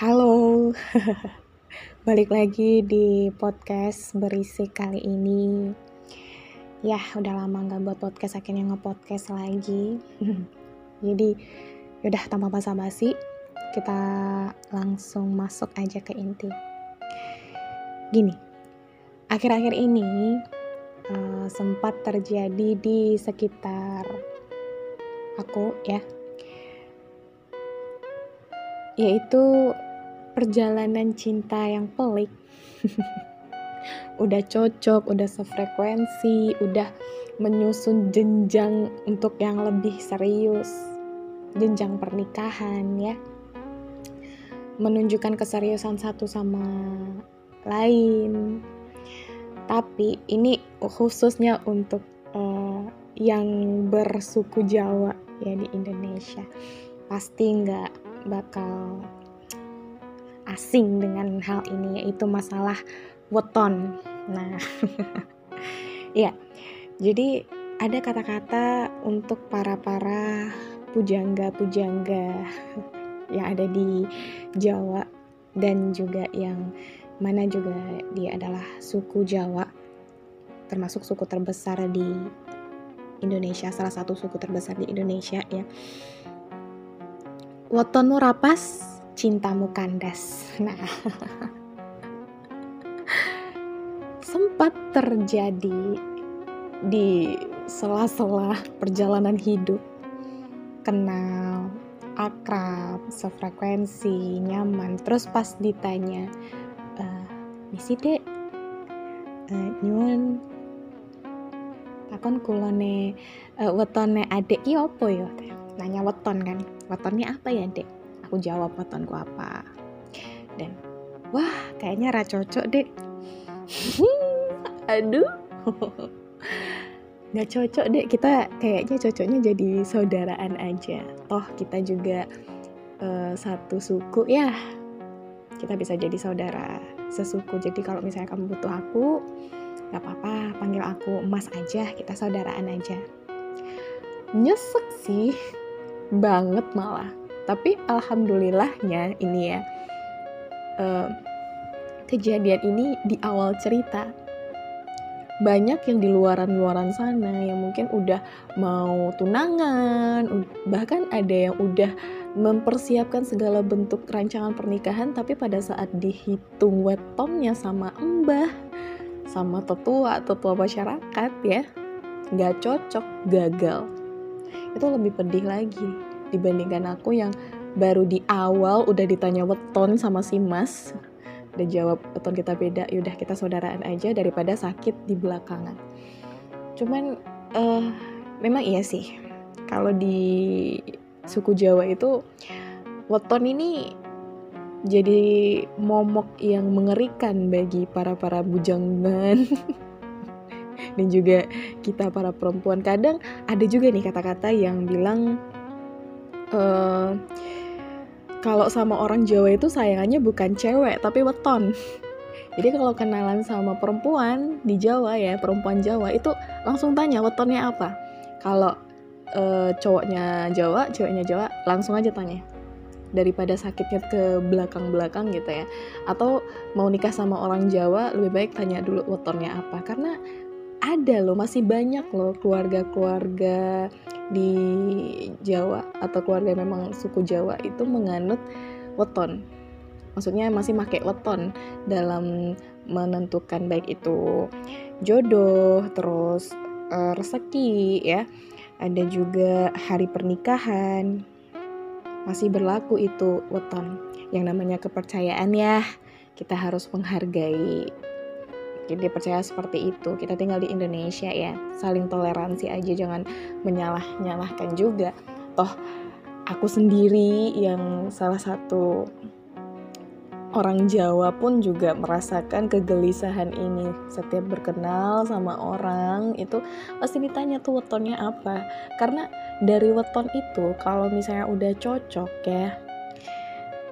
Halo, balik lagi di podcast berisik kali ini. Ya, udah lama nggak buat podcast, akhirnya nge-podcast lagi. Jadi, udah tanpa basa-basi, kita langsung masuk aja ke inti. Gini, akhir-akhir ini uh, sempat terjadi di sekitar aku ya, yaitu perjalanan cinta yang pelik udah cocok, udah sefrekuensi, udah menyusun jenjang untuk yang lebih serius, jenjang pernikahan ya. Menunjukkan keseriusan satu sama lain. Tapi ini khususnya untuk uh, yang bersuku Jawa ya di Indonesia. Pasti nggak bakal asing dengan hal ini yaitu masalah weton. Nah, ya. Jadi ada kata-kata untuk para-para pujangga-pujangga yang ada di Jawa dan juga yang mana juga dia adalah suku Jawa termasuk suku terbesar di Indonesia salah satu suku terbesar di Indonesia ya wetonmu rapas cintamu kandas. Nah, sempat terjadi di sela-sela perjalanan hidup. Kenal akrab sefrekuensi nyaman. Terus pas ditanya e, misi dek uh, nyuwun takon kulone uh, wetone adek ki opo ya? Nanya weton kan. Wetonnya apa ya dek aku jawab wetonku apa. Dan wah kayaknya ra cocok deh. Aduh. Nggak cocok deh kita kayaknya cocoknya jadi saudaraan aja. Toh kita juga uh, satu suku ya. Kita bisa jadi saudara sesuku. Jadi kalau misalnya kamu butuh aku nggak apa-apa panggil aku emas aja kita saudaraan aja. Nyesek sih banget malah tapi alhamdulillahnya ini ya uh, kejadian ini di awal cerita. Banyak yang di luaran-luaran sana yang mungkin udah mau tunangan bahkan ada yang udah mempersiapkan segala bentuk rancangan pernikahan tapi pada saat dihitung wetonnya sama mbah sama tetua tetua masyarakat ya nggak cocok gagal. Itu lebih pedih lagi dibandingkan aku yang baru di awal udah ditanya weton sama si mas udah jawab weton kita beda yaudah kita saudaraan aja daripada sakit di belakangan. Cuman uh, memang iya sih kalau di suku Jawa itu weton ini jadi momok yang mengerikan bagi para para bujangan dan juga kita para perempuan. Kadang ada juga nih kata-kata yang bilang uh, kalau sama orang Jawa itu sayangannya bukan cewek tapi weton. Jadi kalau kenalan sama perempuan di Jawa ya, perempuan Jawa itu langsung tanya wetonnya apa. Kalau uh, cowoknya Jawa, ceweknya Jawa, langsung aja tanya. Daripada sakitnya ke belakang-belakang gitu ya. Atau mau nikah sama orang Jawa, lebih baik tanya dulu wetonnya apa. Karena ada loh, masih banyak loh keluarga-keluarga di Jawa atau keluarga memang suku Jawa itu menganut weton. Maksudnya masih pakai weton dalam menentukan baik itu jodoh, terus uh, rezeki ya. Ada juga hari pernikahan. Masih berlaku itu weton. Yang namanya kepercayaan ya. Kita harus menghargai dia percaya seperti itu. Kita tinggal di Indonesia ya. Saling toleransi aja jangan menyalah nyalahkan juga. Toh aku sendiri yang salah satu orang Jawa pun juga merasakan kegelisahan ini. Setiap berkenal sama orang itu pasti ditanya tuh wetonnya apa. Karena dari weton itu kalau misalnya udah cocok ya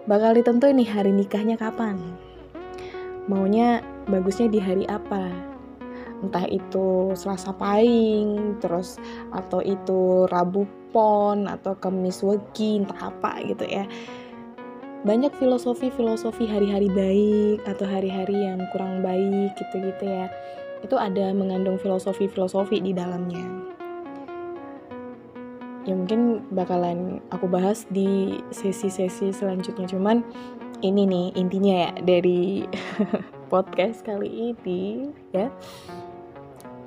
bakal ditentuin nih hari nikahnya kapan. Maunya bagusnya di hari apa. Entah itu Selasa Pahing terus atau itu Rabu Pon atau Kamis Wegi entah apa gitu ya. Banyak filosofi-filosofi hari-hari baik atau hari-hari yang kurang baik gitu-gitu ya. Itu ada mengandung filosofi-filosofi di dalamnya. Ya mungkin bakalan aku bahas di sesi-sesi selanjutnya. Cuman ini nih intinya ya dari podcast kali ini ya.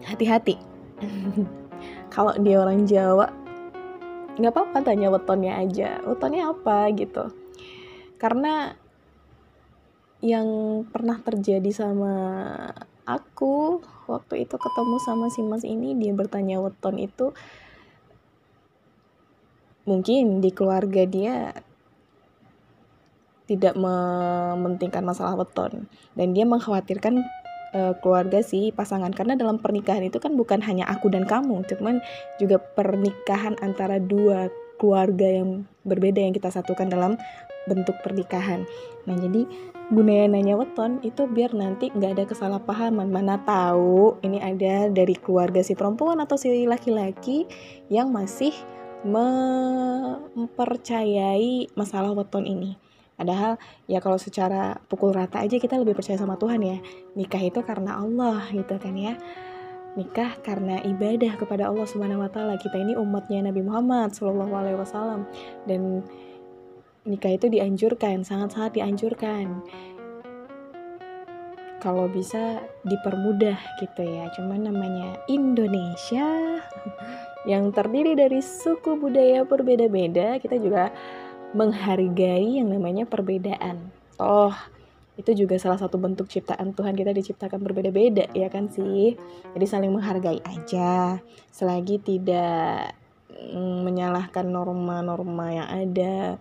Hati-hati. Kalau dia orang Jawa nggak apa-apa tanya wetonnya aja. Wetonnya apa gitu. Karena yang pernah terjadi sama aku waktu itu ketemu sama si mas ini dia bertanya weton itu mungkin di keluarga dia tidak mementingkan masalah weton dan dia mengkhawatirkan uh, keluarga si pasangan karena dalam pernikahan itu kan bukan hanya aku dan kamu cuman juga pernikahan antara dua keluarga yang berbeda yang kita satukan dalam bentuk pernikahan. Nah jadi gunanya nanya weton itu biar nanti nggak ada kesalahpahaman. Mana tahu ini ada dari keluarga si perempuan atau si laki-laki yang masih mempercayai masalah weton ini. Padahal ya kalau secara pukul rata aja kita lebih percaya sama Tuhan ya. Nikah itu karena Allah gitu kan ya. Nikah karena ibadah kepada Allah Subhanahu wa taala. Kita ini umatnya Nabi Muhammad Shallallahu alaihi wasallam dan nikah itu dianjurkan, sangat-sangat dianjurkan. Kalau bisa dipermudah gitu ya. Cuman namanya Indonesia yang terdiri dari suku budaya berbeda-beda, kita juga menghargai yang namanya perbedaan. Toh, itu juga salah satu bentuk ciptaan Tuhan kita diciptakan berbeda-beda ya kan sih. Jadi saling menghargai aja selagi tidak mm, menyalahkan norma-norma yang ada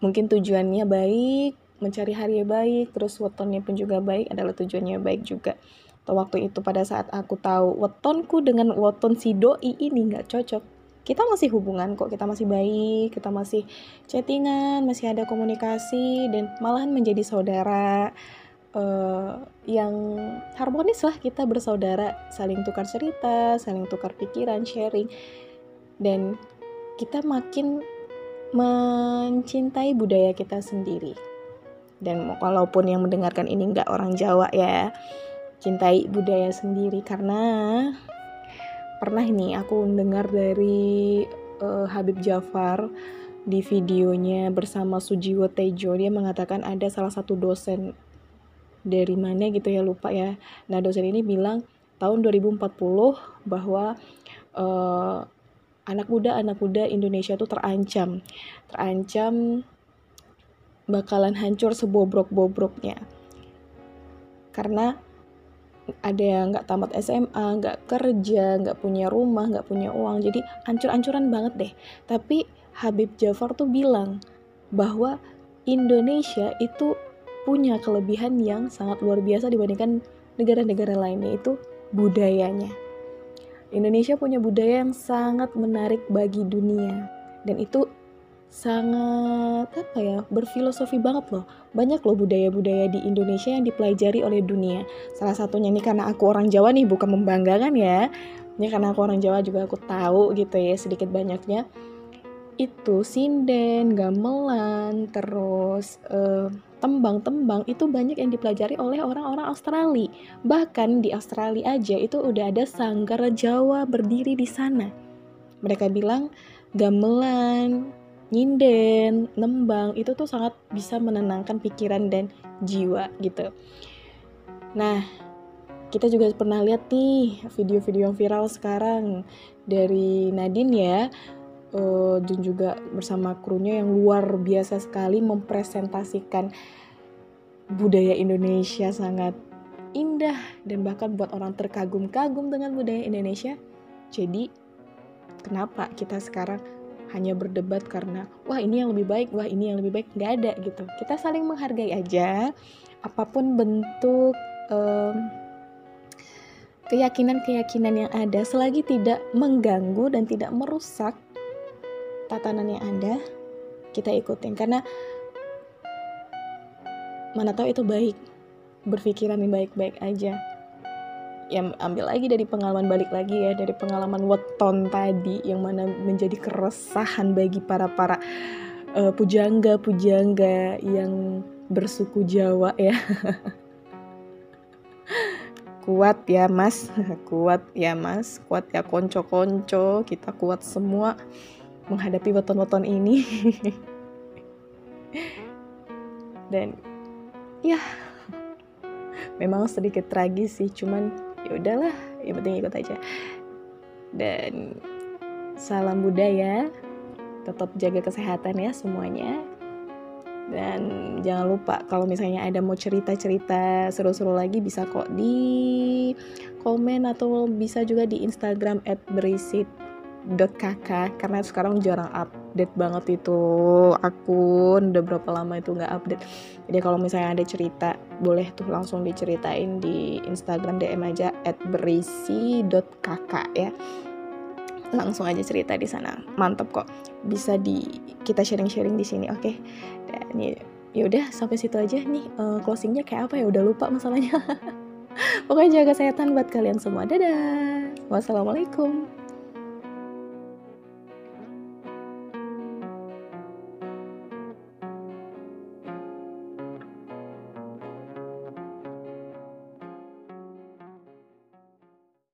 mungkin tujuannya baik mencari hari yang baik terus wetonnya pun juga baik adalah tujuannya baik juga atau waktu itu pada saat aku tahu wetonku dengan weton si doi ini nggak cocok kita masih hubungan kok kita masih baik kita masih chattingan masih ada komunikasi dan malahan menjadi saudara uh, yang harmonis lah kita bersaudara saling tukar cerita saling tukar pikiran sharing dan kita makin mencintai budaya kita sendiri. Dan walaupun yang mendengarkan ini nggak orang Jawa ya, cintai budaya sendiri karena pernah ini aku mendengar dari uh, Habib Jafar di videonya bersama Sujiwo Tejo. Dia mengatakan ada salah satu dosen dari mana gitu ya lupa ya. Nah dosen ini bilang tahun 2040 bahwa uh, anak muda anak muda Indonesia tuh terancam. Terancam bakalan hancur sebobrok-bobroknya. Karena ada yang nggak tamat SMA, nggak kerja, nggak punya rumah, nggak punya uang, jadi ancur-ancuran banget deh. Tapi Habib Jafar tuh bilang bahwa Indonesia itu punya kelebihan yang sangat luar biasa dibandingkan negara-negara lainnya itu budayanya. Indonesia punya budaya yang sangat menarik bagi dunia dan itu sangat apa ya berfilosofi banget loh banyak loh budaya-budaya di Indonesia yang dipelajari oleh dunia salah satunya ini karena aku orang Jawa nih bukan membanggakan ya ini karena aku orang Jawa juga aku tahu gitu ya sedikit banyaknya itu sinden, gamelan, terus uh, tembang-tembang itu banyak yang dipelajari oleh orang-orang Australia. Bahkan di Australia aja itu udah ada sanggar Jawa berdiri di sana. Mereka bilang gamelan, nyinden, nembang itu tuh sangat bisa menenangkan pikiran dan jiwa gitu. Nah, kita juga pernah lihat nih video-video yang viral sekarang dari Nadine ya uh, dan juga bersama krunya yang luar biasa sekali mempresentasikan budaya Indonesia sangat indah dan bahkan buat orang terkagum-kagum dengan budaya Indonesia. Jadi kenapa kita sekarang hanya berdebat karena wah ini yang lebih baik, wah ini yang lebih baik. Nggak ada gitu. Kita saling menghargai aja. Apa pun bentuk um, keyakinan-keyakinan yang ada selagi tidak mengganggu dan tidak merusak tatanan yang ada kita ikutin. Karena mana tahu itu baik berpikiran yang baik-baik aja yang ambil lagi dari pengalaman balik lagi ya dari pengalaman weton tadi yang mana menjadi keresahan bagi para para uh, pujangga pujangga yang bersuku Jawa ya. Kuat ya mas. Kuat ya mas. Kuat ya konco-konco. Kita kuat semua menghadapi weton-weton ini. Dan ya memang sedikit tragis sih cuman ya udahlah yang penting ikut aja. Dan salam budaya tetap jaga kesehatan ya semuanya. Dan jangan lupa kalau misalnya ada mau cerita-cerita seru-seru lagi bisa kok di komen atau bisa juga di Instagram @berisit .kk karena sekarang jarang update banget itu akun udah berapa lama itu nggak update. Jadi kalau misalnya ada cerita boleh tuh langsung diceritain di Instagram DM aja at berisi.kk ya. Langsung aja cerita di sana. Mantap kok. Bisa di kita sharing-sharing di sini oke? Okay? dan ya, ya udah sampai situ aja nih uh, closingnya kayak apa ya? Udah lupa masalahnya. Pokoknya jaga kesehatan buat kalian semua. Dadah. Wassalamualaikum